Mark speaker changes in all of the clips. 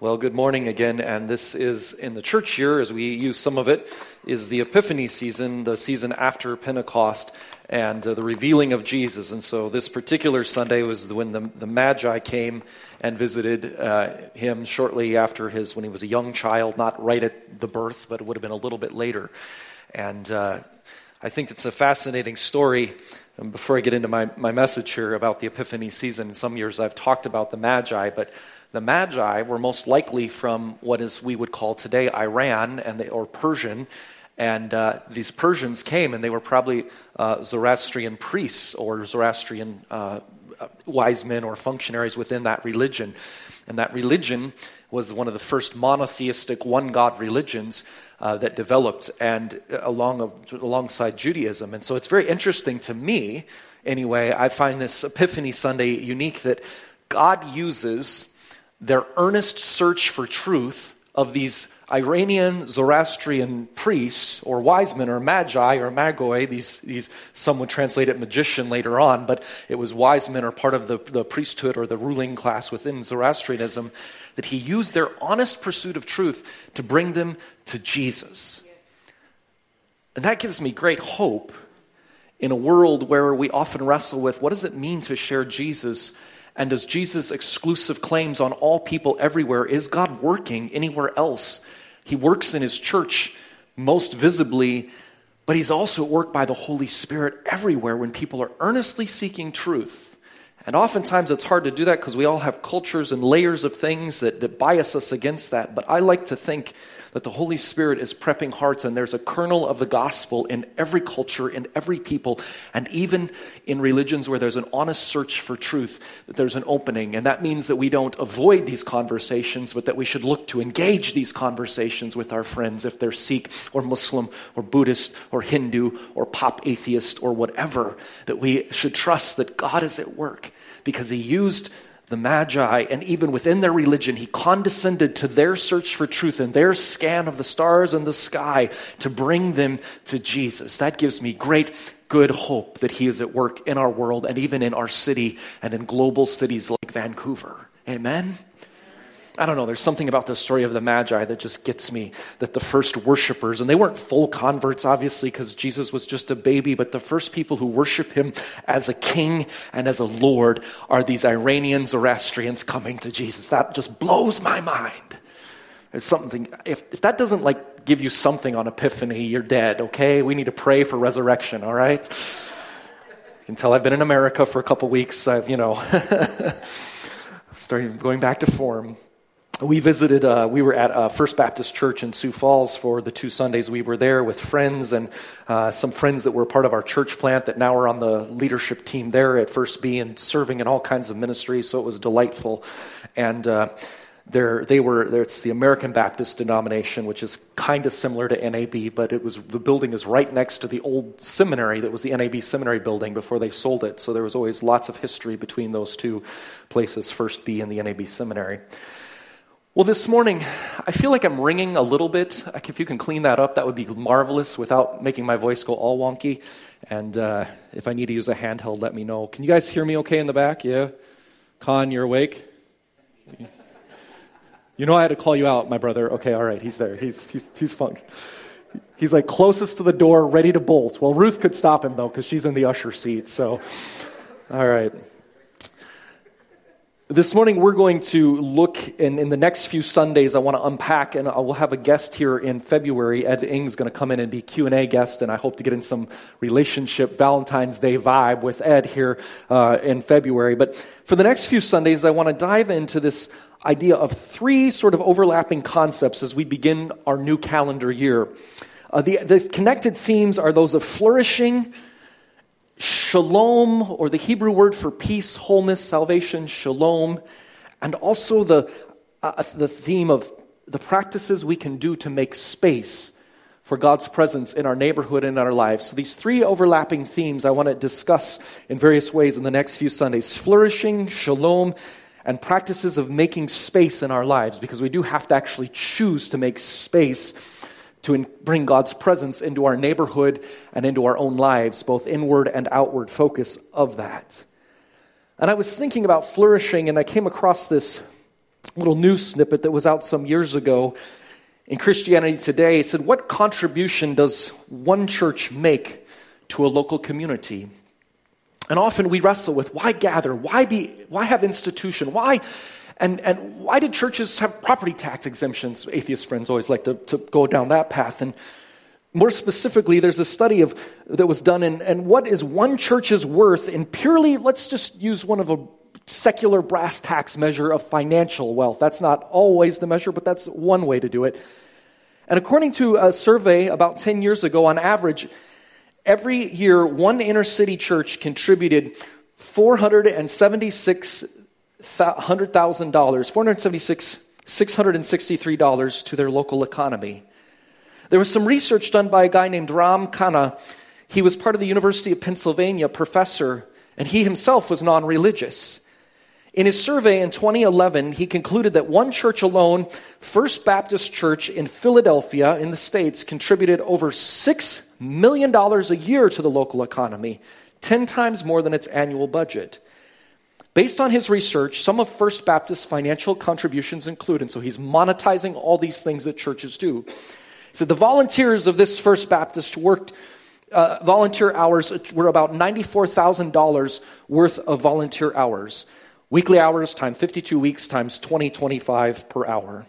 Speaker 1: Well, good morning again, and this is in the church year, as we use some of it, is the Epiphany season, the season after Pentecost, and uh, the revealing of Jesus. And so this particular Sunday was when the, the Magi came and visited uh, him shortly after his, when he was a young child, not right at the birth, but it would have been a little bit later. And uh, I think it's a fascinating story. And before I get into my, my message here about the Epiphany season, in some years I've talked about the Magi, but the Magi were most likely from what is we would call today Iran and they, or Persian, and uh, these Persians came and they were probably uh, Zoroastrian priests or Zoroastrian uh, wise men or functionaries within that religion. And that religion was one of the first monotheistic one God religions uh, that developed and uh, along alongside Judaism. And so it's very interesting to me, anyway. I find this Epiphany Sunday unique that God uses their earnest search for truth of these Iranian Zoroastrian priests or wise men or magi or magoi, these, these, some would translate it magician later on, but it was wise men or part of the, the priesthood or the ruling class within Zoroastrianism, that he used their honest pursuit of truth to bring them to Jesus. And that gives me great hope in a world where we often wrestle with what does it mean to share Jesus and does Jesus' exclusive claims on all people everywhere, is God working anywhere else? He works in his church most visibly, but he's also at work by the Holy Spirit everywhere when people are earnestly seeking truth. And oftentimes it's hard to do that because we all have cultures and layers of things that, that bias us against that. But I like to think that the Holy Spirit is prepping hearts, and there's a kernel of the gospel in every culture, in every people, and even in religions where there's an honest search for truth, that there's an opening. And that means that we don't avoid these conversations, but that we should look to engage these conversations with our friends, if they're Sikh or Muslim or Buddhist or Hindu or pop atheist or whatever, that we should trust that God is at work because He used the Magi, and even within their religion, he condescended to their search for truth and their scan of the stars and the sky to bring them to Jesus. That gives me great good hope that he is at work in our world and even in our city and in global cities like Vancouver. Amen. I don't know, there's something about the story of the Magi that just gets me. That the first worshipers, and they weren't full converts, obviously, because Jesus was just a baby, but the first people who worship him as a king and as a Lord are these Iranian Zoroastrians coming to Jesus. That just blows my mind. There's something, if, if that doesn't like give you something on Epiphany, you're dead, okay? We need to pray for resurrection, all right? You can tell I've been in America for a couple weeks. I've, you know, starting going back to form we visited, uh, we were at uh, First Baptist Church in Sioux Falls for the two Sundays we were there with friends and uh, some friends that were part of our church plant that now are on the leadership team there at First B and serving in all kinds of ministries. So it was delightful. And uh, they were, it's the American Baptist denomination, which is kind of similar to NAB, but it was, the building is right next to the old seminary that was the NAB seminary building before they sold it. So there was always lots of history between those two places, First B and the NAB seminary. Well, this morning, I feel like I'm ringing a little bit. If you can clean that up, that would be marvelous without making my voice go all wonky. And uh, if I need to use a handheld, let me know. Can you guys hear me okay in the back? Yeah? Con, you're awake? You know I had to call you out, my brother. Okay, all right, he's there. He's, he's, he's fun. He's like closest to the door, ready to bolt. Well, Ruth could stop him, though, because she's in the usher seat. So, all right. This morning, we're going to look, in, in the next few Sundays, I want to unpack, and I will have a guest here in February. Ed Ing's going to come in and be Q&A guest, and I hope to get in some relationship Valentine's Day vibe with Ed here uh, in February. But for the next few Sundays, I want to dive into this idea of three sort of overlapping concepts as we begin our new calendar year. Uh, the, the connected themes are those of flourishing, shalom, or the Hebrew word for peace, wholeness, salvation, shalom, and also the, uh, the theme of the practices we can do to make space for God's presence in our neighborhood and in our lives. So, these three overlapping themes I want to discuss in various ways in the next few Sundays flourishing, shalom, and practices of making space in our lives, because we do have to actually choose to make space to bring God's presence into our neighborhood and into our own lives, both inward and outward focus of that. And I was thinking about flourishing, and I came across this little news snippet that was out some years ago in Christianity Today. It said, What contribution does one church make to a local community? And often we wrestle with why gather? Why be why have institution? Why and, and why did churches have property tacks exemptions? Atheist friends always like to, to go down that path. And more specifically, there's a study of that was done in and what is one church's worth in purely, let's just use one of a secular brass tax measure of financial wealth. That's not always the measure, but that's one way to do it. And according to a survey about 10 years ago, on average, every year one inner city church contributed $476,000, $476, $663 to their local economy. There was some research done by a guy named Ram Cnaan. He was part of the University of Pennsylvania professor, and he himself was non religious. In his survey in 2011, he concluded that one church alone, First Baptist Church in Philadelphia in the States, contributed over $6 million a year to the local economy, 10 times more than its annual budget. Based on his research, some of First Baptist's financial contributions include, and so he's monetizing all these things that churches do. He said the volunteers of this First Baptist worked, uh, volunteer hours were about $94,000 worth of volunteer hours. Weekly hours times 52 weeks times 2025 per hour.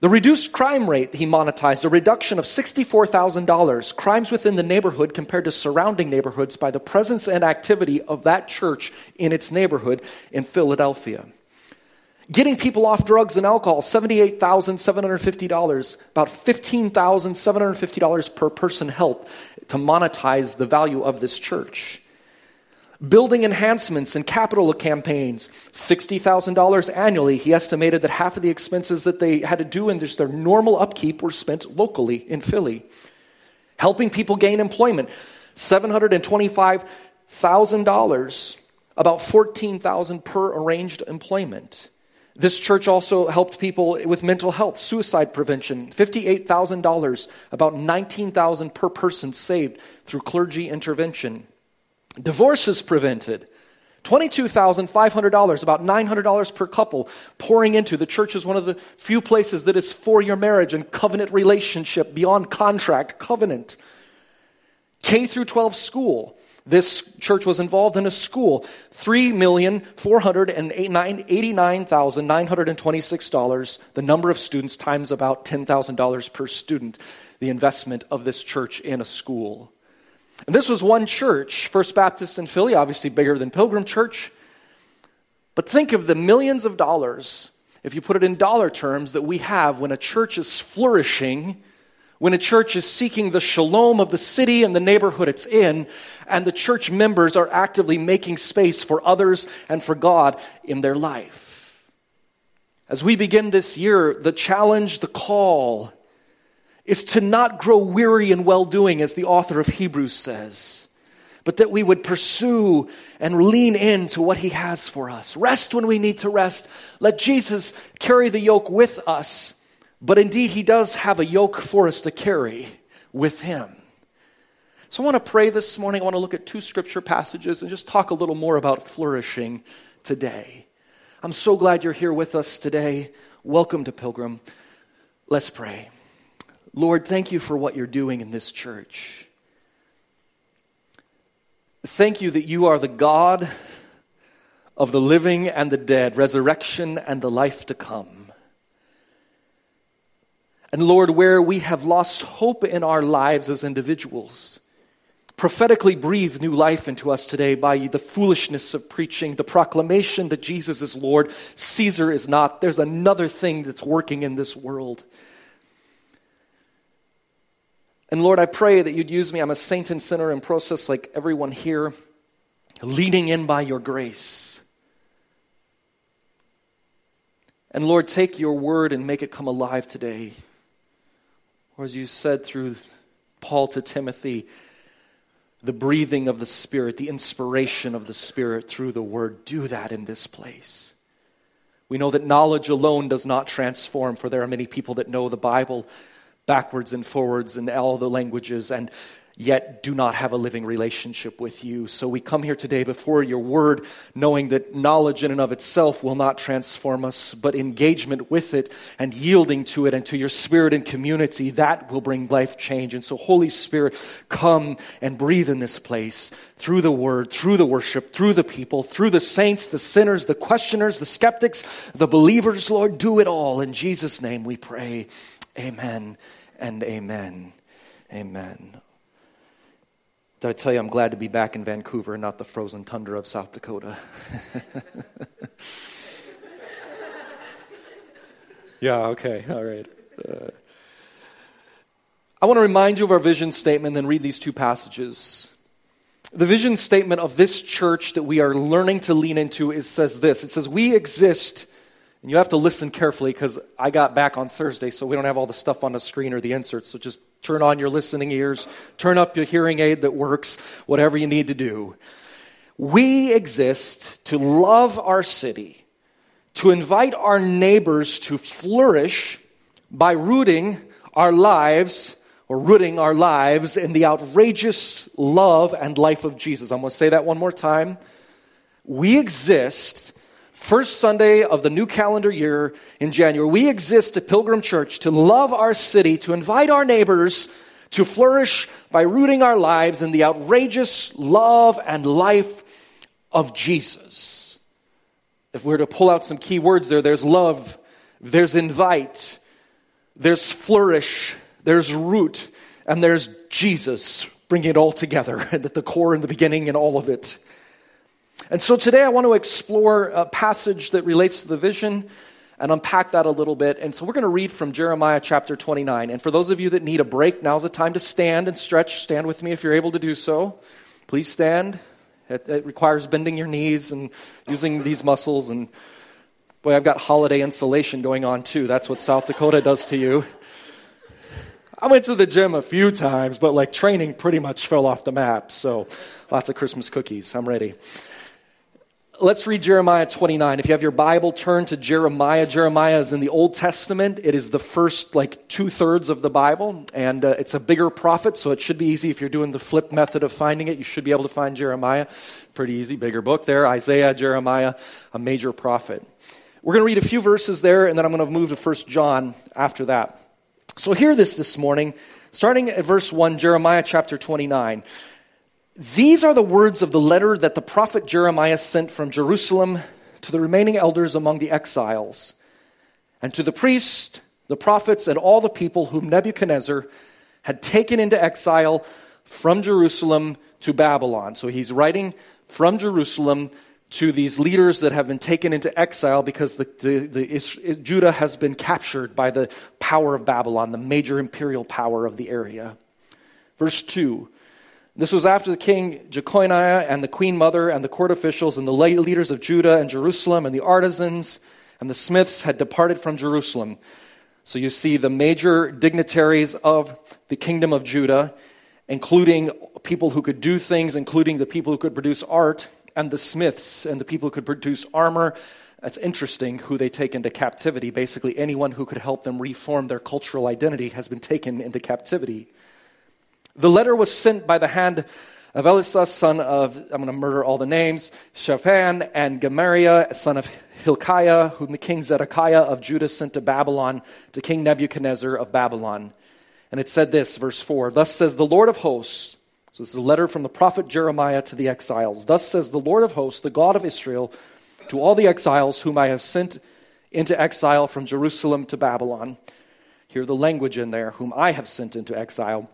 Speaker 1: The reduced crime rate he monetized, a reduction of $64,000, crimes within the neighborhood compared to surrounding neighborhoods by the presence and activity of that church in its neighborhood in Philadelphia. Getting people off drugs and alcohol, $78,750, about $15,750 per person helped to monetize the value of this church. Building enhancements and capital campaigns, $60,000 annually. He estimated that half of the expenses that they had to do in just their normal upkeep were spent locally in Philly. Helping people gain employment, $725,000, about 14,000 per arranged employment. This church also helped people with mental health, suicide prevention, $58,000, about 19,000 per person saved through clergy intervention. Divorces prevented. $22,500, about $900 per couple, pouring into. The church is one of the few places that is for your marriage and covenant relationship, beyond contract, covenant. K through 12 school. This church was involved in a school. $3,489,926, the number of students times about $10,000 per student, the investment of this church in a school. And this was one church, First Baptist in Philly, obviously bigger than Pilgrim Church. But think of the millions of dollars, if you put it in dollar terms, that we have when a church is flourishing, when a church is seeking the shalom of the city and the neighborhood it's in, and the church members are actively making space for others and for God in their life. As we begin this year, the challenge, the call, is to not grow weary in well doing, as the author of Hebrews says, but that we would pursue and lean into what he has for us. Rest when we need to rest. Let Jesus carry the yoke with us, but indeed, he does have a yoke for us to carry with him. So I want to pray this morning. I want to look at two scripture passages and just talk a little more about flourishing today. I'm so glad you're here with us today. Welcome to Pilgrim. Let's pray. Lord, thank you for what you're doing in this church. Thank you that you are the God of the living and the dead, resurrection and the life to come. And Lord, where we have lost hope in our lives as individuals, prophetically breathe new life into us today by the foolishness of preaching, the proclamation that Jesus is Lord, Caesar is not. There's another thing that's working in this world. And Lord, I pray that you'd use me. I'm a saint and sinner in process like everyone here, leading in by your grace. And Lord, take your word and make it come alive today. Or as you said through Paul to Timothy, the breathing of the Spirit, the inspiration of the Spirit through the word, do that in this place. We know that knowledge alone does not transform, for there are many people that know the Bible backwards and forwards in all the languages. And yet do not have a living relationship with you. So we come here today before your word, knowing that knowledge in and of itself will not transform us, but engagement with it and yielding to it and to your spirit and community, that will bring life change. And so, Holy Spirit, come and breathe in this place through the word, through the worship, through the people, through the saints, the sinners, the questioners, the skeptics, the believers, Lord, do it all. In Jesus' name we pray. Amen and amen. Amen. Did I tell you I'm glad to be back in Vancouver and not the frozen tundra of South Dakota? yeah, okay, all right. Uh, I want to remind you of our vision statement, then read these two passages. The vision statement of this church that we are learning to lean into is says this. It says, We exist, and you have to listen carefully because I got back on Thursday, so we don't have all the stuff on the screen or the inserts. So just Turn on your listening ears, turn up your hearing aid that works, whatever you need to do. We exist to love our city, to invite our neighbors to flourish by rooting our lives or rooting our lives in the outrageous love and life of Jesus. I'm going to say that one more time. We exist first Sunday of the new calendar year in January, we exist at Pilgrim Church to love our city, to invite our neighbors to flourish by rooting our lives in the outrageous love and life of Jesus. If we're to pull out some key words there, there's love, there's invite, there's flourish, there's root, and there's Jesus bringing it all together at the core and the beginning and all of it. And so today I want to explore a passage that relates to the vision and unpack that a little bit. And so we're going to read from Jeremiah chapter 29. And for those of you that need a break, now's the time to stand and stretch. Stand with me if you're able to do so. Please stand. It, it requires bending your knees and using these muscles. And boy, I've got holiday insulation going on too. That's what South Dakota does to you. I went to the gym a few times, but like training pretty much fell off the map. So lots of Christmas cookies. I'm ready let's read Jeremiah 29. If you have your Bible, turn to Jeremiah. Jeremiah is in the Old Testament. It is the first, like, two thirds of the Bible, and uh, it's a bigger prophet, so it should be easy. If you're doing the flip method of finding it, you should be able to find Jeremiah. Pretty easy, bigger book there. Isaiah, Jeremiah, a major prophet. We're going to read a few verses there, and then I'm going to move to First John after that. So hear this this morning, starting at verse 1, Jeremiah chapter 29. These are the words of the letter that the prophet Jeremiah sent from Jerusalem to the remaining elders among the exiles, and to the priests, the prophets, and all the people whom Nebuchadnezzar had taken into exile from Jerusalem to Babylon. So he's writing from Jerusalem to these leaders that have been taken into exile because the, the, the, Judah has been captured by the power of Babylon, the major imperial power of the area. Verse 2 this was after the king Jeconiah and the queen mother and the court officials and the leaders of Judah and Jerusalem and the artisans and the smiths had departed from Jerusalem. So you see the major dignitaries of the kingdom of Judah, including people who could do things, including the people who could produce art, and the smiths and the people who could produce armor. That's interesting who they take into captivity. Basically, anyone who could help them reform their cultural identity has been taken into captivity. The letter was sent by the hand of Elisha, son of, I'm going to murder all the names, Shaphan, and Gemariah, son of Hilkiah, whom the king Zedekiah of Judah sent to Babylon, to King Nebuchadnezzar of Babylon. And it said this, verse 4 Thus says the Lord of hosts, so this is a letter from the prophet Jeremiah to the exiles. Thus says the Lord of hosts, the God of Israel, to all the exiles whom I have sent into exile from Jerusalem to Babylon. Hear the language in there, whom I have sent into exile.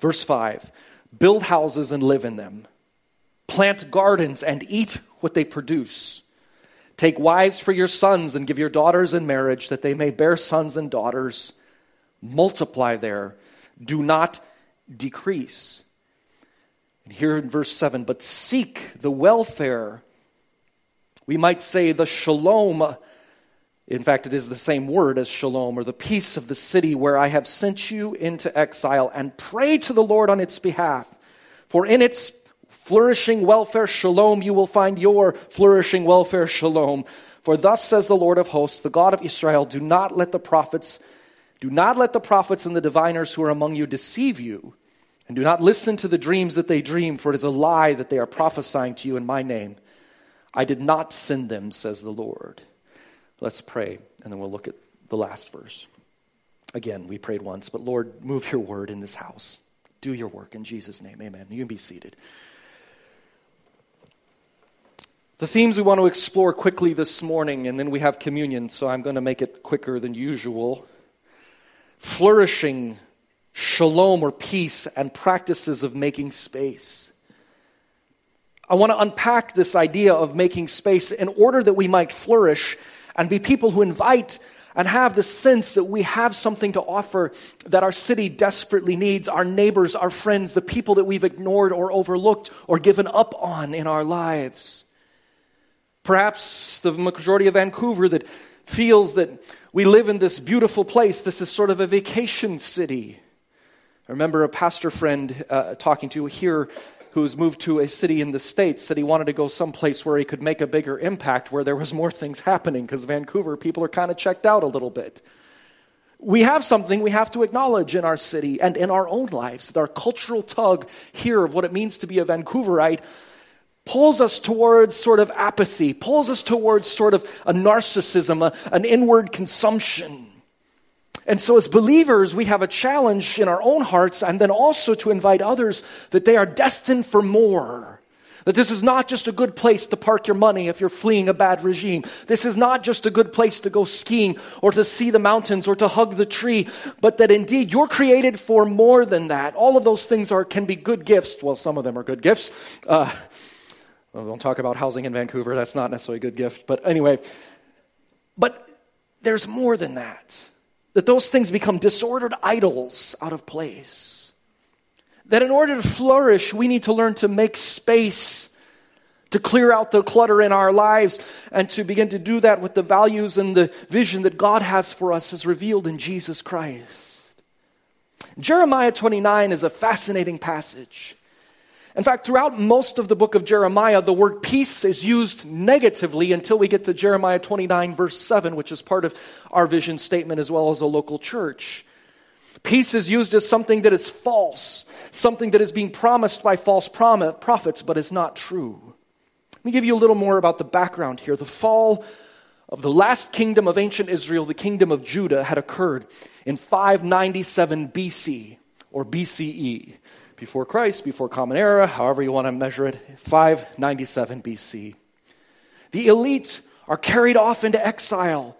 Speaker 1: Verse 5 Build houses and live in them, plant gardens and eat what they produce. Take wives for your sons and give your daughters in marriage that they may bear sons and daughters. Multiply there, do not decrease. And here in verse 7 but seek the welfare, we might say the shalom in fact, it is the same word as shalom, or the peace of the city where I have sent you into exile, and pray to the Lord on its behalf. For in its flourishing welfare, shalom, you will find your flourishing welfare, shalom. For thus says the Lord of hosts, the God of Israel, do not let the prophets, do not let the prophets and the diviners who are among you deceive you And do not listen to the dreams that they dream, for it is a lie that they are prophesying to you in my name. I did not send them, says the Lord. Let's pray, and then we'll look at the last verse. Again, we prayed once, but Lord, move your word in this house. Do your work in Jesus' name. Amen. You can be seated. The themes we want to explore quickly this morning, and then we have communion, so I'm going to make it quicker than usual. Flourishing, shalom or peace, and practices of making space. I want to unpack this idea of making space in order that we might flourish and be people who invite and have the sense that we have something to offer that our city desperately needs, our neighbors, our friends, the people that we've ignored or overlooked or given up on in our lives. Perhaps the majority of Vancouver that feels that we live in this beautiful place, this is sort of a vacation city. I remember a pastor friend uh, talking to here who's moved to a city in the States said he wanted to go someplace where he could make a bigger impact, where there was more things happening, because Vancouver, people are kind of checked out a little bit. We have something we have to acknowledge in our city and in our own lives. That our cultural tug here of what it means to be a Vancouverite pulls us towards sort of apathy, pulls us towards sort of a narcissism, a, an inward consumption. And so, as believers, we have a challenge in our own hearts and then also to invite others that they are destined for more. That this is not just a good place to park your money if you're fleeing a bad regime. This is not just a good place to go skiing or to see the mountains or to hug the tree, but that indeed you're created for more than that. All of those things are, can be good gifts. Well, some of them are good gifts. Uh, well, we don't talk about housing in Vancouver. That's not necessarily a good gift. But anyway, but there's more than that that those things become disordered idols out of place. That in order to flourish, we need to learn to make space to clear out the clutter in our lives and to begin to do that with the values and the vision that God has for us as revealed in Jesus Christ. Jeremiah 29 is a fascinating passage. In fact, throughout most of the book of Jeremiah, the word peace is used negatively until we get to Jeremiah 29, verse 7, which is part of our vision statement as well as a local church. Peace is used as something that is false, something that is being promised by false prophets, but is not true. Let me give you a little more about the background here. The fall of the last kingdom of ancient Israel, the kingdom of Judah, had occurred in 597 BC or BCE before Christ, before Common Era, however you want to measure it, 597 BC. The elite are carried off into exile.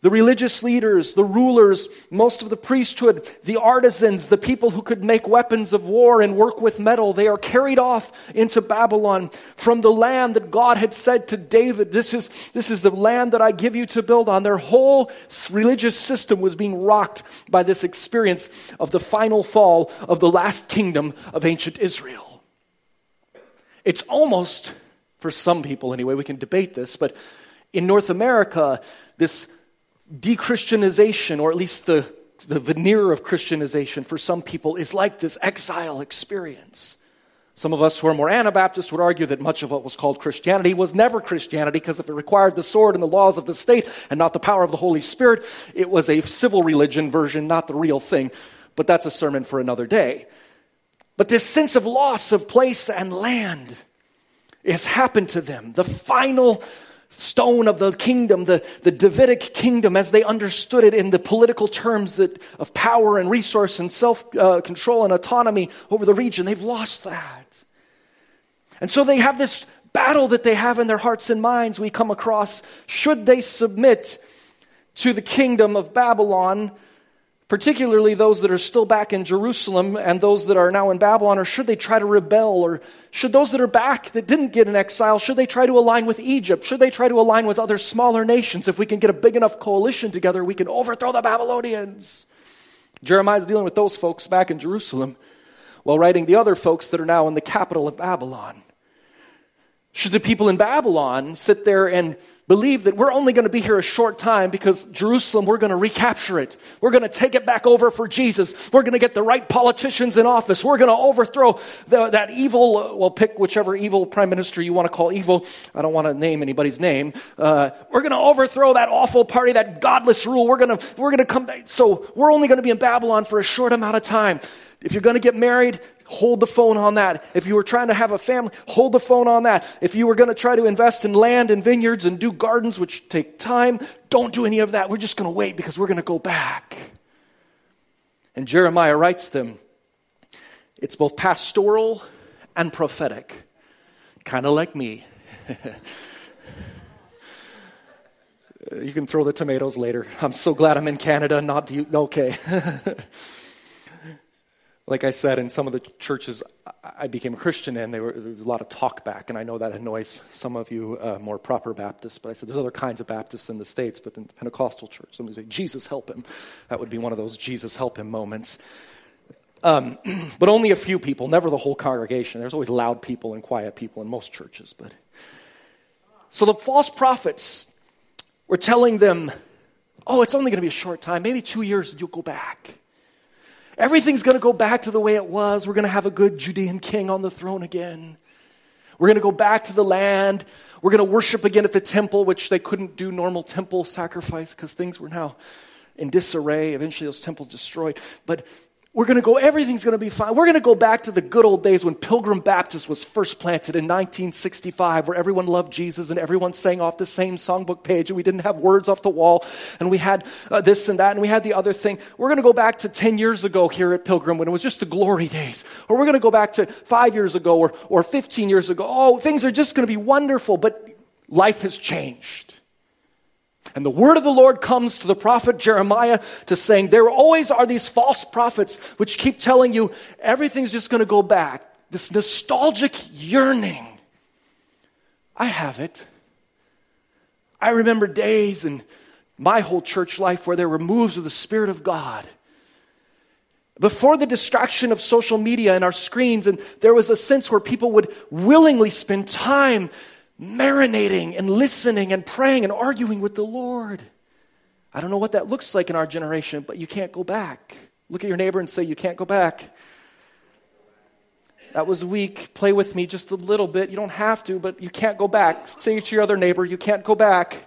Speaker 1: The religious leaders, the rulers, most of the priesthood, the artisans, the people who could make weapons of war and work with metal, they are carried off into Babylon from the land that God had said to David, this is, this is the land that I give you to build on. Their whole religious system was being rocked by this experience of the final fall of the last kingdom of ancient Israel. It's almost, for some people anyway, we can debate this, but in North America, this de-Christianization, or at least the, the veneer of Christianization for some people, is like this exile experience. Some of us who are more Anabaptist would argue that much of what was called Christianity was never Christianity because if it required the sword and the laws of the state and not the power of the Holy Spirit, it was a civil religion version, not the real thing. But that's a sermon for another day. But this sense of loss of place and land has happened to them. The final stone of the kingdom, the, the Davidic kingdom, as they understood it in the political terms that, of power and resource and self uh, control and autonomy over the region. They've lost that. And so they have this battle that they have in their hearts and minds. We come across should they submit to the kingdom of Babylon particularly those that are still back in Jerusalem and those that are now in Babylon, or should they try to rebel? Or should those that are back that didn't get in exile, should they try to align with Egypt? Should they try to align with other smaller nations? If we can get a big enough coalition together, we can overthrow the Babylonians. Jeremiah is dealing with those folks back in Jerusalem while writing the other folks that are now in the capital of Babylon. Should the people in Babylon sit there and believe that we're only going to be here a short time because Jerusalem, we're going to recapture it. We're going to take it back over for Jesus. We're going to get the right politicians in office. We're going to overthrow the, that evil, well, pick whichever evil prime minister you want to call evil. I don't want to name anybody's name. Uh, we're going to overthrow that awful party, that godless rule. We're going to, we're going to come, so we're only going to be in Babylon for a short amount of time.
Speaker 2: If you're going to get married, hold the phone on that. If you were trying to have a family, hold the phone on that. If you were going to try to invest in land and vineyards and do gardens, which take time, don't do any of that. We're just going to wait because we're going to go back. And Jeremiah writes them. It's both pastoral and prophetic, kind of like me. you can throw the tomatoes later. I'm so glad I'm in Canada, not the. Okay. like I said, in some of the churches I became a Christian in, there, was a lot of talk back, and I know that annoys some of you uh, more proper Baptists, but I said there's other kinds of Baptists in the States, but in Pentecostal church, somebody say, Jesus help him. That would be one of those Jesus help him moments. Um, but only a few people, never the whole congregation. There's always loud people and quiet people in most churches. But so the false prophets were telling them, "Oh, it's only going to be a short time, maybe two years, and you'll go back." Everything's going to go back to the way it was. We're going to have a good Judean king on the throne again. We're going to go back to the land. We're going to worship again at the temple, which they couldn't do normal temple sacrifice because things were now in disarray. Eventually, those temples destroyed. But we're going to go, everything's going to be fine. We're going to go back to the good old days when Pilgrim Baptist was first planted in 1965, where everyone loved Jesus and everyone sang off the same songbook page, and we didn't have words off the wall, and we had uh, this and that, and we had the other thing. We're going to go back to 10 years ago here at Pilgrim when it was just the glory days. Or we're going to go back to five years ago or, or 15 years ago. Oh, things are just going to be wonderful, but life has changed. And the word of the Lord comes to the prophet Jeremiah to saying, There always are these false prophets which keep telling you everything's just going to go back. This nostalgic yearning. I have it. I remember days in my whole church life where there were moves of the Spirit of God. Before the distraction of social media and our screens, and there was a sense where people would willingly spend time marinating and listening and praying and arguing with the Lord. I don't know what that looks like in our generation, but you can't go back. Look at your neighbor and say, You can't go back. That was weak. Play with me just a little bit. You don't have to, but you can't go back. Say it to your other neighbor, You can't go back.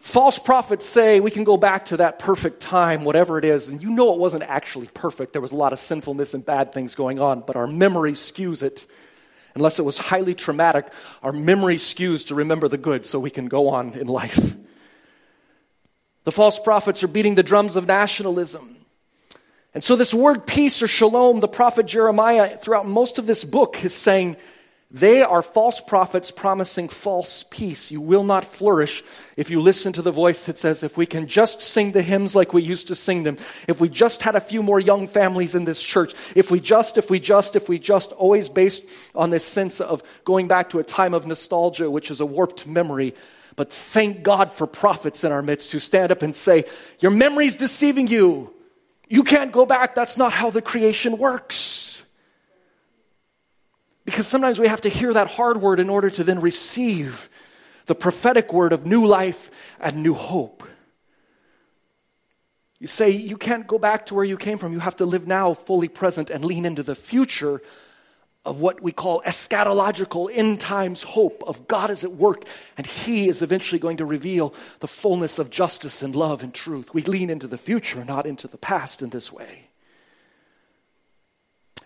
Speaker 2: False prophets say we can go back to that perfect time, whatever it is, and you know it wasn't actually perfect. There was a lot of sinfulness and bad things going on, but our memory skews it Unless it was highly traumatic, our memory skews to remember the good so we can go on in life. The false prophets are beating the drums of nationalism. And so, this word peace or shalom, the prophet Jeremiah, throughout most of this book, is saying they are false prophets promising false peace. You will not flourish if you listen to the voice that says, if we can just sing the hymns like we used to sing them, if we just had a few more young families in this church, if we just, if we just, if we just, always based on this sense of going back to a time of nostalgia, which is a warped memory. But thank God for prophets in our midst who stand up and say, Your memory's deceiving you. You can't go back. That's not how the creation works. Because sometimes we have to hear that hard word in order to then receive the prophetic word of new life and new hope. You say you can't go back to where you came from. You have to live now fully present and lean into the future of what we call eschatological end times hope of God is at work and He is eventually going to reveal the fullness of justice and love and truth. We lean into the future, not into the past in this way.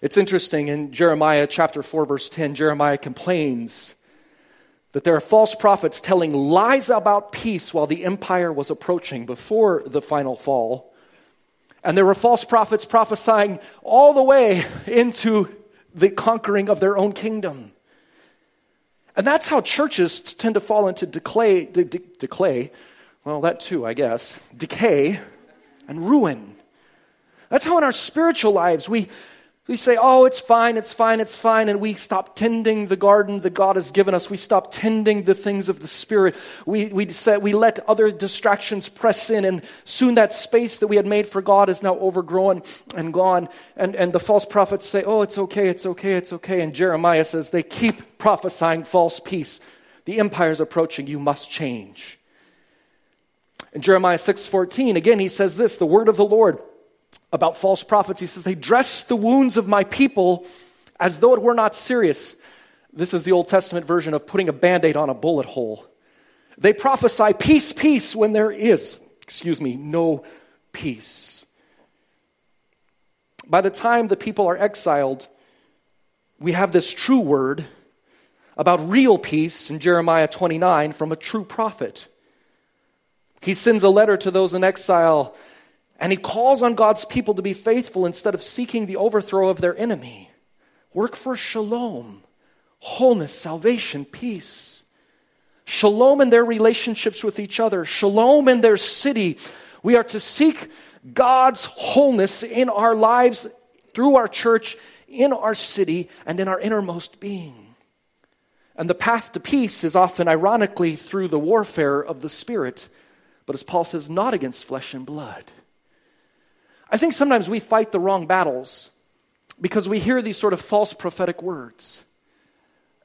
Speaker 2: It's interesting in Jeremiah chapter 4, verse 10, Jeremiah complains that there are false prophets telling lies about peace while the empire was approaching before the final fall. And there were false prophets prophesying all the way into the conquering of their own kingdom. And that's how churches tend to fall into decay, de- de- decay, well, that too, I guess, decay and ruin. That's how in our spiritual lives we we say, oh, it's fine, it's fine, it's fine, and we stop tending the garden that God has given us. We stop tending the things of the Spirit. We, we, say, we let other distractions press in, and soon that space that we had made for God is now overgrown and gone. And, and the false prophets say, oh, it's okay, it's okay, it's okay. And Jeremiah says, they keep prophesying false peace. The empire is approaching, you must change. In Jeremiah 6:14, again, he says this, the word of the Lord about false prophets. He says, They dress the wounds of my people as though it were not serious. This is the Old Testament version of putting a band aid on a bullet hole. They prophesy peace, peace when there is, excuse me, no peace. by the time the people are exiled, we have this true word about real peace in Jeremiah 29 from a true prophet. He sends a letter to those in exile and he calls on God's people to be faithful instead of seeking the overthrow of their enemy. Work for shalom, wholeness, salvation, peace. Shalom in their relationships with each other, shalom in their city. We are to seek God's wholeness in our lives through our church, in our city, and in our innermost being. And the path to peace is often, ironically, through the warfare of the Spirit, but as Paul says, not against flesh and blood. I think sometimes we fight the wrong battles because we hear these sort of false prophetic words.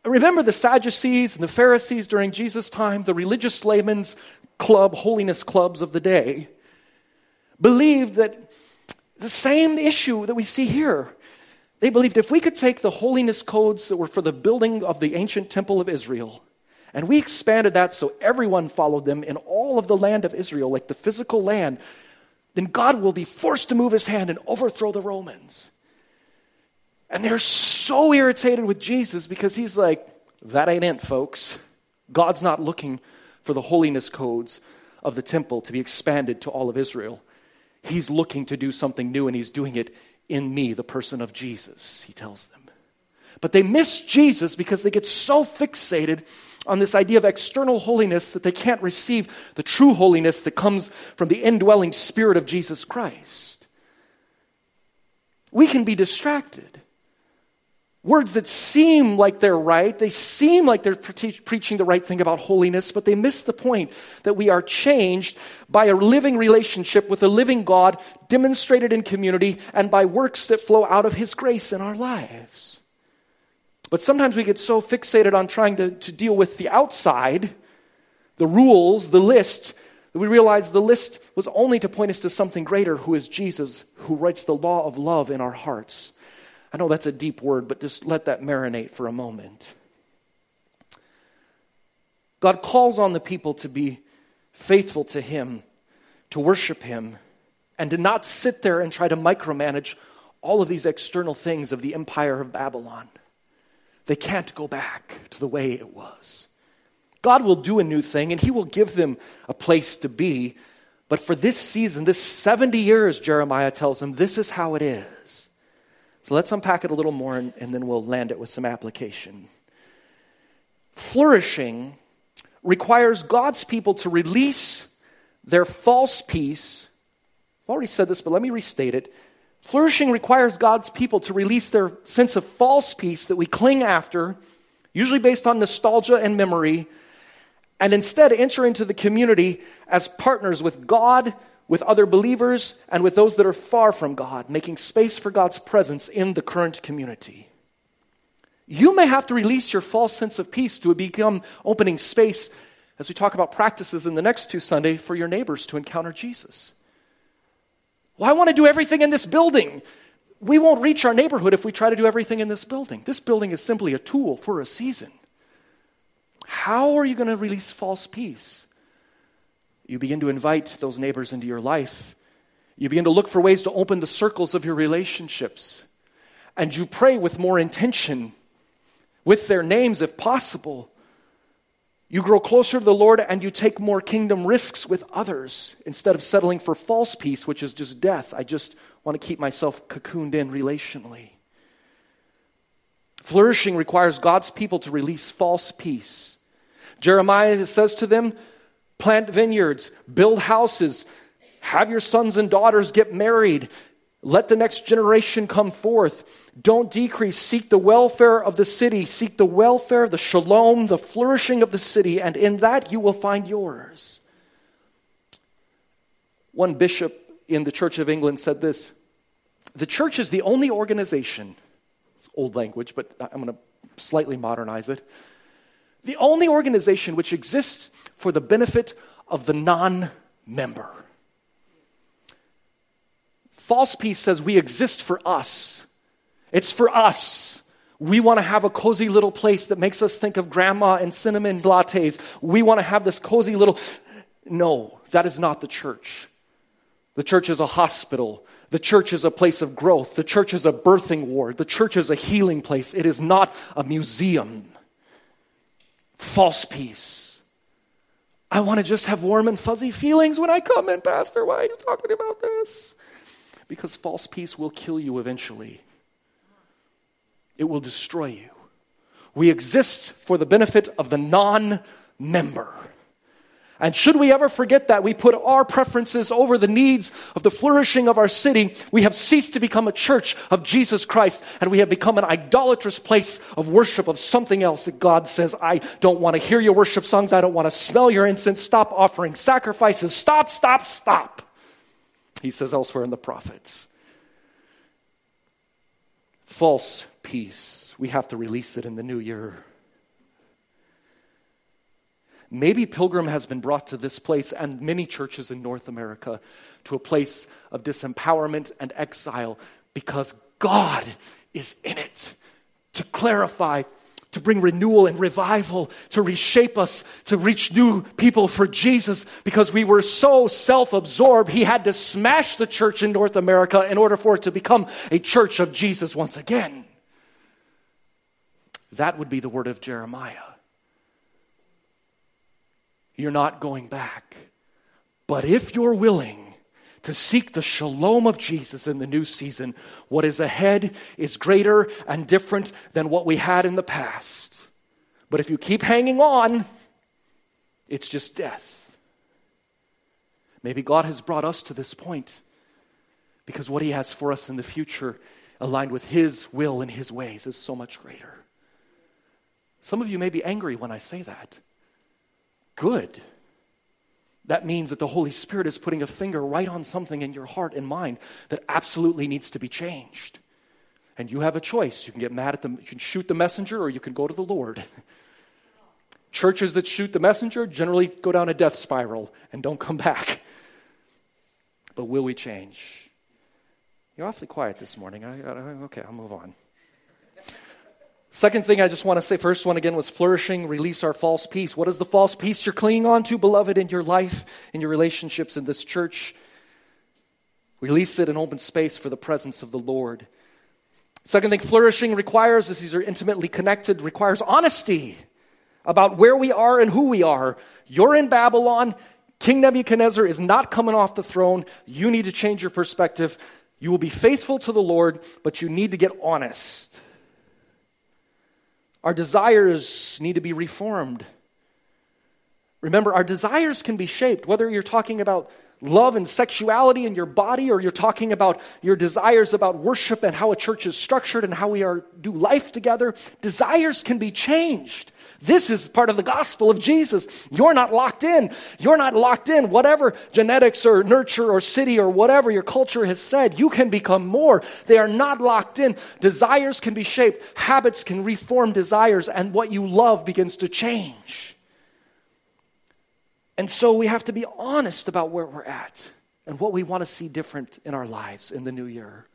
Speaker 2: Remember the Sadducees and the Pharisees during Jesus' time, the religious laymen's club, holiness clubs of the day, believed that the same issue that we see here they believed if we could take the holiness codes that were for the building of the ancient temple of Israel and we expanded that so everyone followed them in all of the land of Israel, like the physical land, then God will be forced to move his hand and overthrow the Romans. And they're so irritated with Jesus because he's like, that ain't it, folks. God's not looking for the holiness codes of the temple to be expanded to all of Israel. He's looking to do something new, and he's doing it in me, the person of Jesus, he tells them. But they miss Jesus because they get so fixated on this idea of external holiness that they can't receive the true holiness that comes from the indwelling spirit of Jesus Christ. We can be distracted. Words that seem like they're right, they seem like they're pre- preaching the right thing about holiness, but they miss the point that we are changed by a living relationship with a living God demonstrated in community and by works that flow out of His grace in our lives. But sometimes we get so fixated on trying to, to deal with the outside, the rules, the list, that we realize the list was only to point us to something greater, who is Jesus, who writes the law of love in our hearts. I know that's a deep word, but just let that marinate for a moment. God calls on the people to be faithful to Him, to worship Him, and to not sit there and try to micromanage all of these external things of the empire of Babylon. They can't go back to the way it was. God will do a new thing and He will give them a place to be. But for this season, this 70 years, Jeremiah tells them, this is how it is. So let's unpack it a little more and, and then we'll land it with some application. Flourishing requires God's people to release their false peace. I've already said this, but let me restate it. Flourishing requires God's people to release their sense of false peace that we cling after, usually based on nostalgia and memory, and instead enter into the community as partners with God with other believers and with those that are far from God, making space for God's presence in the current community. You may have to release your false sense of peace to become opening space as we talk about practices in the next two Sunday for your neighbors to encounter Jesus. Well, I want to do everything in this building. We won't reach our neighborhood if we try to do everything in this building. This building is simply a tool for a season. How are you going to release false peace? You begin to invite those neighbors into your life. You begin to look for ways to open the circles of your relationships. And you pray with more intention, with their names if possible. You grow closer to the Lord and you take more kingdom risks with others instead of settling for false peace, which is just death. I just want to keep myself cocooned in relationally. Flourishing requires God's people to release false peace. Jeremiah says to them, plant vineyards, build houses, have your sons and daughters get married. Let the next generation come forth. Don't decrease. Seek the welfare of the city. Seek the welfare, the shalom, the flourishing of the city, and in that you will find yours. One bishop in the Church of England said this The church is the only organization, it's old language, but I'm going to slightly modernize it the only organization which exists for the benefit of the non member. False peace says we exist for us. It's for us. We want to have a cozy little place that makes us think of grandma and cinnamon lattes. We want to have this cozy little. No, that is not the church. The church is a hospital. The church is a place of growth. The church is a birthing ward. The church is a healing place. It is not a museum. False peace. I want to just have warm and fuzzy feelings when I come in, Pastor. Why are you talking about this? Because false peace will kill you eventually, it will destroy you. We exist for the benefit of the non member. And should we ever forget that, we put our preferences over the needs of the flourishing of our city, we have ceased to become a church of Jesus Christ, and we have become an idolatrous place of worship of something else that God says, I don't want to hear your worship songs, I don't want to smell your incense, stop offering sacrifices, stop, stop, stop. He says elsewhere in the prophets. False peace. We have to release it in the new year. Maybe Pilgrim has been brought to this place and many churches in North America to a place of disempowerment and exile because God is in it to clarify, to bring renewal and revival, to reshape us, to reach new people for Jesus because we were so self absorbed, he had to smash the church in North America in order for it to become a church of Jesus once again. That would be the word of Jeremiah. You're not going back. But if you're willing to seek the shalom of Jesus in the new season, what is ahead is greater and different than what we had in the past. But if you keep hanging on, it's just death. Maybe God has brought us to this point because what He has for us in the future, aligned with His will and His ways, is so much greater. Some of you may be angry when I say that good. That means that the Holy Spirit is putting a finger right on something in your heart and mind that absolutely needs to be changed. And you have a choice. You can get mad at them, you can shoot the messenger, or you can go to the Lord. Churches that shoot the messenger generally go down a death spiral and don't come back. But will we change? You're awfully quiet this morning. I, I, okay, I'll move on. Second thing I just want to say, first one again was flourishing, release our false peace. What is the false peace you're clinging on to, beloved, in your life, in your relationships in this church? Release it and open space for the presence of the Lord. Second thing flourishing requires, as these are intimately connected, requires honesty about where we are and who we are. You're in Babylon. King Nebuchadnezzar is not coming off the throne. You need to change your perspective. You will be faithful to the Lord, but you need to get honest. Our desires need to be reformed. Remember, our desires can be shaped, whether you're talking about love and sexuality in your body or you're talking about your desires about worship and how a church is structured and how we are do life together desires can be changed this is part of the gospel of Jesus. You're not locked in. You're not locked in. Whatever genetics or nurture or city or whatever your culture has said, you can become more. They are not locked in. Desires can be shaped. Habits can reform desires and what you love begins to change. And so we have to be honest about where we're at and what we want to see different in our lives in the new year.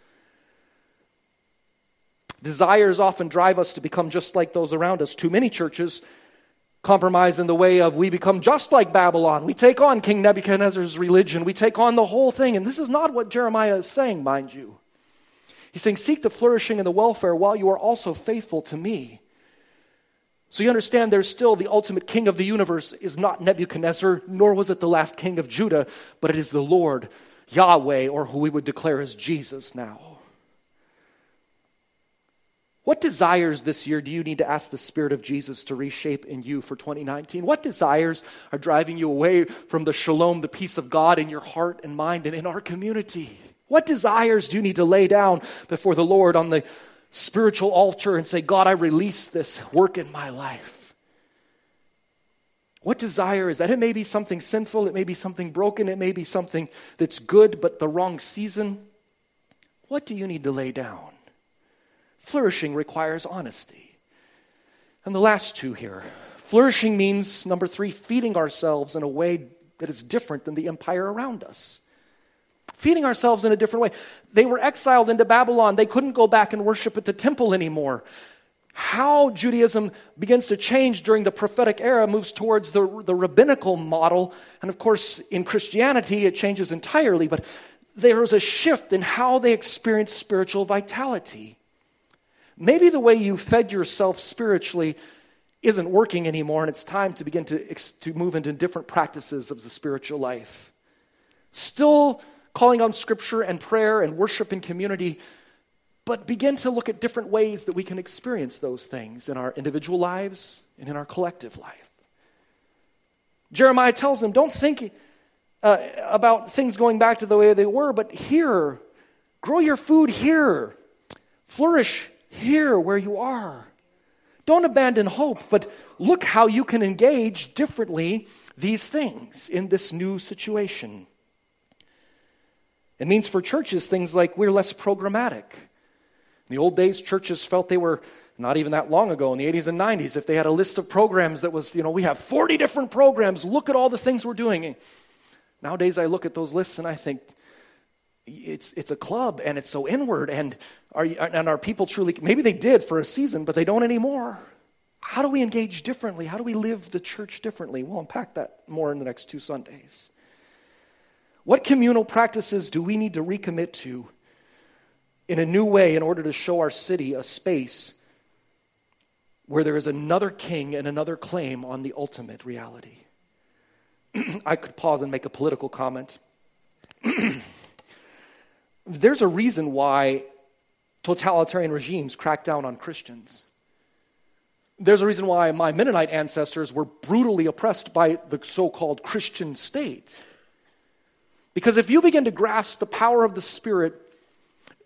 Speaker 2: Desires often drive us to become just like those around us. Too many churches compromise in the way of we become just like Babylon. We take on King Nebuchadnezzar's religion. We take on the whole thing. And this is not what Jeremiah is saying, mind you. He's saying, Seek the flourishing and the welfare while you are also faithful to me. So you understand there's still the ultimate king of the universe is not Nebuchadnezzar, nor was it the last king of Judah, but it is the Lord, Yahweh, or who we would declare as Jesus now. What desires this year do you need to ask the Spirit of Jesus to reshape in you for 2019? What desires are driving you away from the shalom, the peace of God in your heart and mind and in our community? What desires do you need to lay down before the Lord on the spiritual altar and say, God, I release this work in my life? What desire is that? It may be something sinful, it may be something broken, it may be something that's good but the wrong season. What do you need to lay down? Flourishing requires honesty. And the last two here flourishing means, number three, feeding ourselves in a way that is different than the empire around us. Feeding ourselves in a different way. They were exiled into Babylon. They couldn't go back and worship at the temple anymore. How Judaism begins to change during the prophetic era moves towards the, the rabbinical model. And of course, in Christianity, it changes entirely. But there's a shift in how they experience spiritual vitality. Maybe the way you fed yourself spiritually isn't working anymore, and it's time to begin to, to move into different practices of the spiritual life. Still calling on scripture and prayer and worship and community, but begin to look at different ways that we can experience those things in our individual lives and in our collective life. Jeremiah tells them, don't think uh, about things going back to the way they were, but here, grow your food here, flourish here where you are. Don't abandon hope, but look how you can engage differently these things in this new situation. It means for churches things like we're less programmatic. In the old days, churches felt they were not even that long ago in the 80s and 90s if they had a list of programs that was, you know, we have 40 different programs, look at all the things we're doing. Nowadays, I look at those lists and I think, it's, it's a club and it's so inward. And are, and are people truly, maybe they did for a season, but they don't anymore. How do we engage differently? How do we live the church differently? We'll unpack that more in the next two Sundays. What communal practices do we need to recommit to in a new way in order to show our city a space where there is another king and another claim on the ultimate reality? I could pause and make a political comment. There's a reason why totalitarian regimes crack down on Christians. There's a reason why my Mennonite ancestors were brutally oppressed by the so called Christian state. Because if you begin to grasp the power of the Spirit,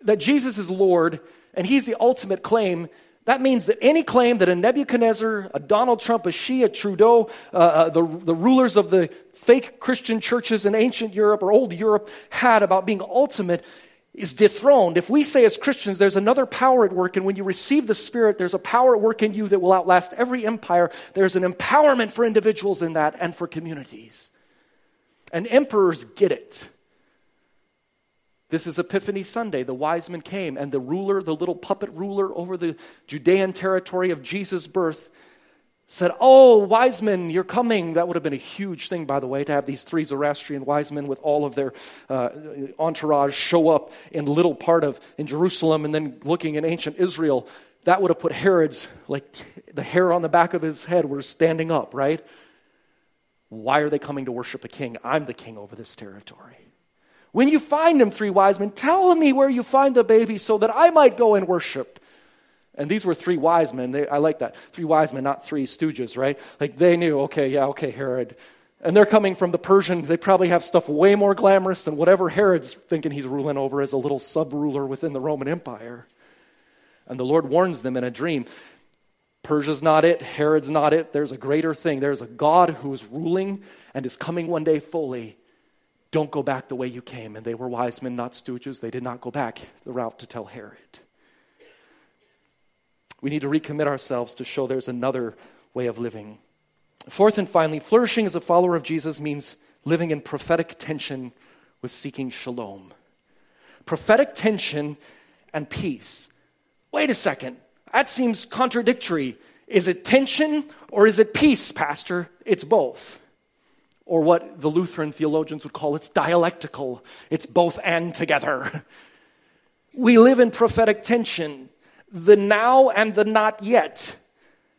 Speaker 2: that Jesus is Lord and He's the ultimate claim, that means that any claim that a Nebuchadnezzar, a Donald Trump, a Xi, a Trudeau, uh, uh, the, the rulers of the fake Christian churches in ancient Europe or old Europe had about being ultimate is dethroned. If we say as Christians there's another power at work, and when you receive the Spirit, there's a power at work in you that will outlast every empire, there's an empowerment for individuals in that and for communities. And emperors get it. This is Epiphany Sunday. The wise men came, and the ruler, the little puppet ruler over the Judean territory of Jesus' birth, said, Oh, wise men, you're coming. That would have been a huge thing, by the way, to have these three Zoroastrian wise men with all of their uh, entourage show up in little part of in Jerusalem and then looking in ancient Israel. That would have put Herod's, like the hair on the back of his head was standing up, right? Why are they coming to worship a king? I'm the king over this territory. When you find him, three wise men, tell me where you find the baby so that I might go and worship. And these were three wise men. They, I like that. Three wise men, not three stooges, right? Like they knew, okay, yeah, okay, Herod. And they're coming from the Persian. They probably have stuff way more glamorous than whatever Herod's thinking he's ruling over as a little sub ruler within the Roman Empire. And the Lord warns them in a dream Persia's not it, Herod's not it. There's a greater thing. There's a God who is ruling and is coming one day fully. Don't go back the way you came. And they were wise men, not stooges. They did not go back the route to tell Herod. We need to recommit ourselves to show there's another way of living. Fourth and finally, flourishing as a follower of Jesus means living in prophetic tension with seeking shalom. Prophetic tension and peace. Wait a second. That seems contradictory. Is it tension or is it peace, Pastor? It's both. Or what the Lutheran theologians would call it's dialectical. It's both and together. We live in prophetic tension the now and the not yet.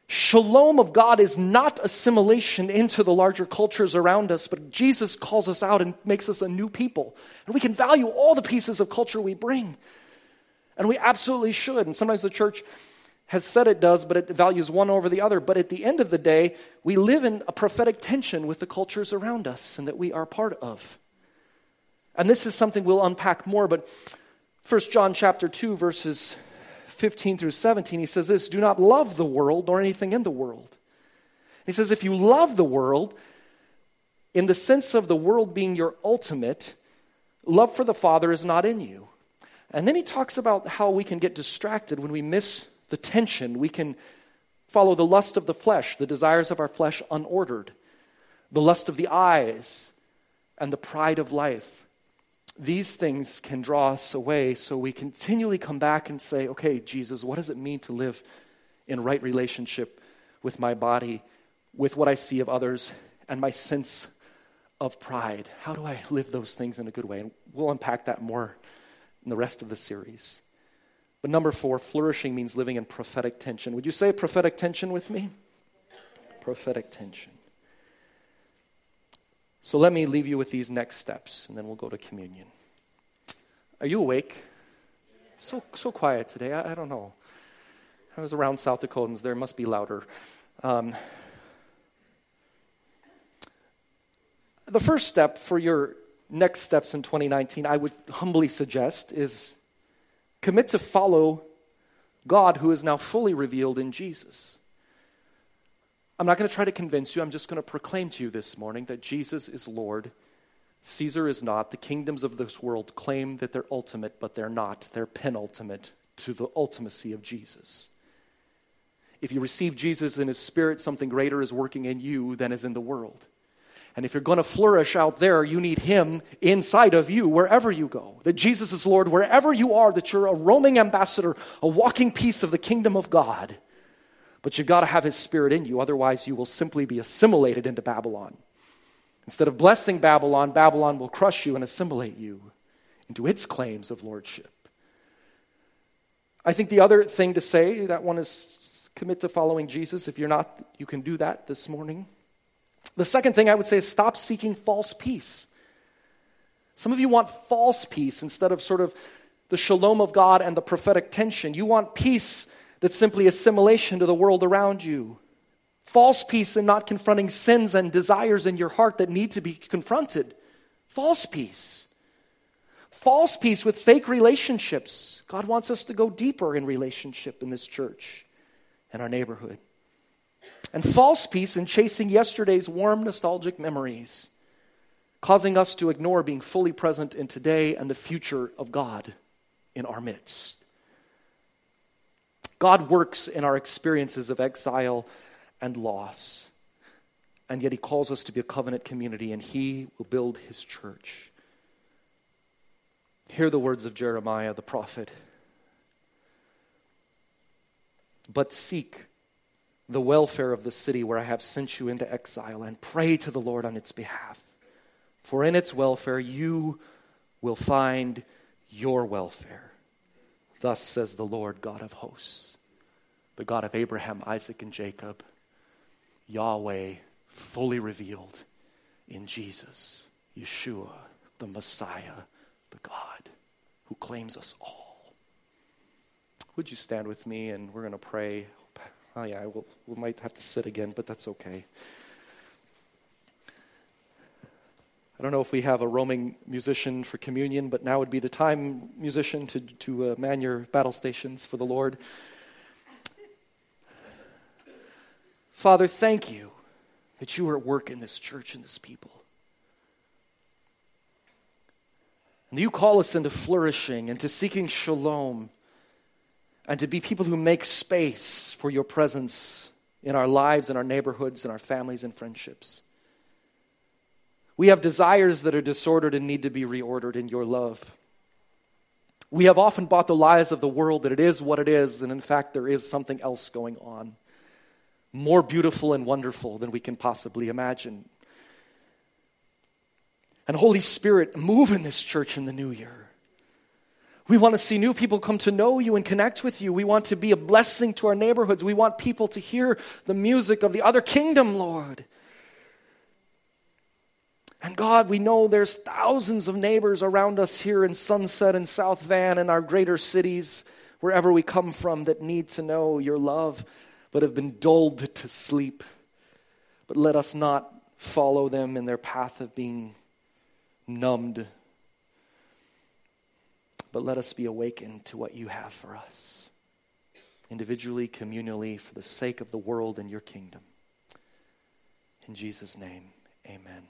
Speaker 2: Shalom of God is not assimilation into the larger cultures around us, but Jesus calls us out and makes us a new people. And we can value all the pieces of culture we bring. And we absolutely should. And sometimes the church has said it does, but it values one over the other. But at the end of the day, we live in a prophetic tension with the cultures around us and that we are part of. And this is something we'll unpack more, but 1 John chapter 2, verses 15 through 17, he says this Do not love the world nor anything in the world. He says, If you love the world, in the sense of the world being your ultimate, love for the Father is not in you. And then he talks about how we can get distracted when we miss the tension. We can follow the lust of the flesh, the desires of our flesh unordered, the lust of the eyes, and the pride of life these things can draw us away. So we continually come back and say, okay, Jesus, what does it mean to live in right relationship with my body, with what I see of others, and my sense of pride. How do I live those things in a good way? And we'll unpack that more in the rest of the series. But number four, flourishing means living in prophetic tension. Would you say prophetic tension with me? Prophetic tension. So let me leave you with these next steps, and then we'll go to communion. Are you awake? So, so quiet today. I, I don't know. I was around South Dakotans. There must be louder. Um, the first step for your next steps in 2019, I would humbly suggest, is commit to follow God who is now fully revealed in Jesus. I'm not going to try to convince you. I'm just going to proclaim to you this morning that Jesus is Lord. Caesar is not. The kingdoms of this world claim that they're ultimate, but they're not. They're penultimate to the ultimacy of Jesus. If you receive Jesus in his spirit, something greater is working in you than is in the world. And if you're going to flourish out there, you need Him inside of you wherever you go. That Jesus is Lord wherever you are, that you're a roaming ambassador, a walking piece of the kingdom of God. But you've got to have His Spirit in you, otherwise, you will simply be assimilated into Babylon. Instead of blessing Babylon, Babylon will crush you and assimilate you into its claims of lordship. I think the other thing to say, that one is commit to following Jesus. If you're not, you can do that this morning. The second thing I would say is stop seeking false peace. Some of you want false peace instead of sort of the shalom of God and the prophetic tension. You want peace that's simply assimilation to the world around you. False peace in not confronting sins and desires in your heart that need to be confronted. False peace. False peace with fake relationships. God wants us to go deeper in relationship in this church and our neighborhood and false peace in chasing yesterday's warm, nostalgic memories, causing us to ignore being fully present in today and the future of God in our midst. God works in our experiences of exile and loss, and yet He calls us to be a covenant community, and He will build His church. Hear the words of Jeremiah the prophet. But seek the welfare of the city where I have sent you into exile and pray to the Lord on its behalf. For in its welfare you will find your welfare. Thus says the Lord God of hosts, the God of Abraham, Isaac, and Jacob, Yahweh fully revealed in Jesus, Yeshua, the Messiah, the God who claims us all. Would you stand with me and we're going to pray Oh, yeah, we'll, we might have to sit again, but that's okay. I don't know if we have a roaming musician for communion, but now would be the time, musician, to, to uh, man your battle stations for the Lord. Father, thank you that you are at work in this church and this people. And you call us into flourishing and to seeking shalom and to be people who make space for your presence in our lives, in our neighborhoods, in our families and friendships. We have desires that are disordered and need to be reordered in your love. We have often bought the lies of the world that it is what it is, and in fact, there is something else going on, more beautiful and wonderful than we can possibly imagine. And Holy Spirit, move in this church in the new year. We want to see new people come to know you and connect with you. We want to be a blessing to our neighborhoods. We want people to hear the music of the other kingdom, Lord. And God, we know there's thousands of neighbors around us here in Sunset and South Van and our greater cities, wherever we come from, that need to know your love, but have been dulled to sleep. But let us not follow them in their path of being numbed but let us be awakened to what you have for us, individually, communally, for the sake of the world and your kingdom. In Jesus' name, amen.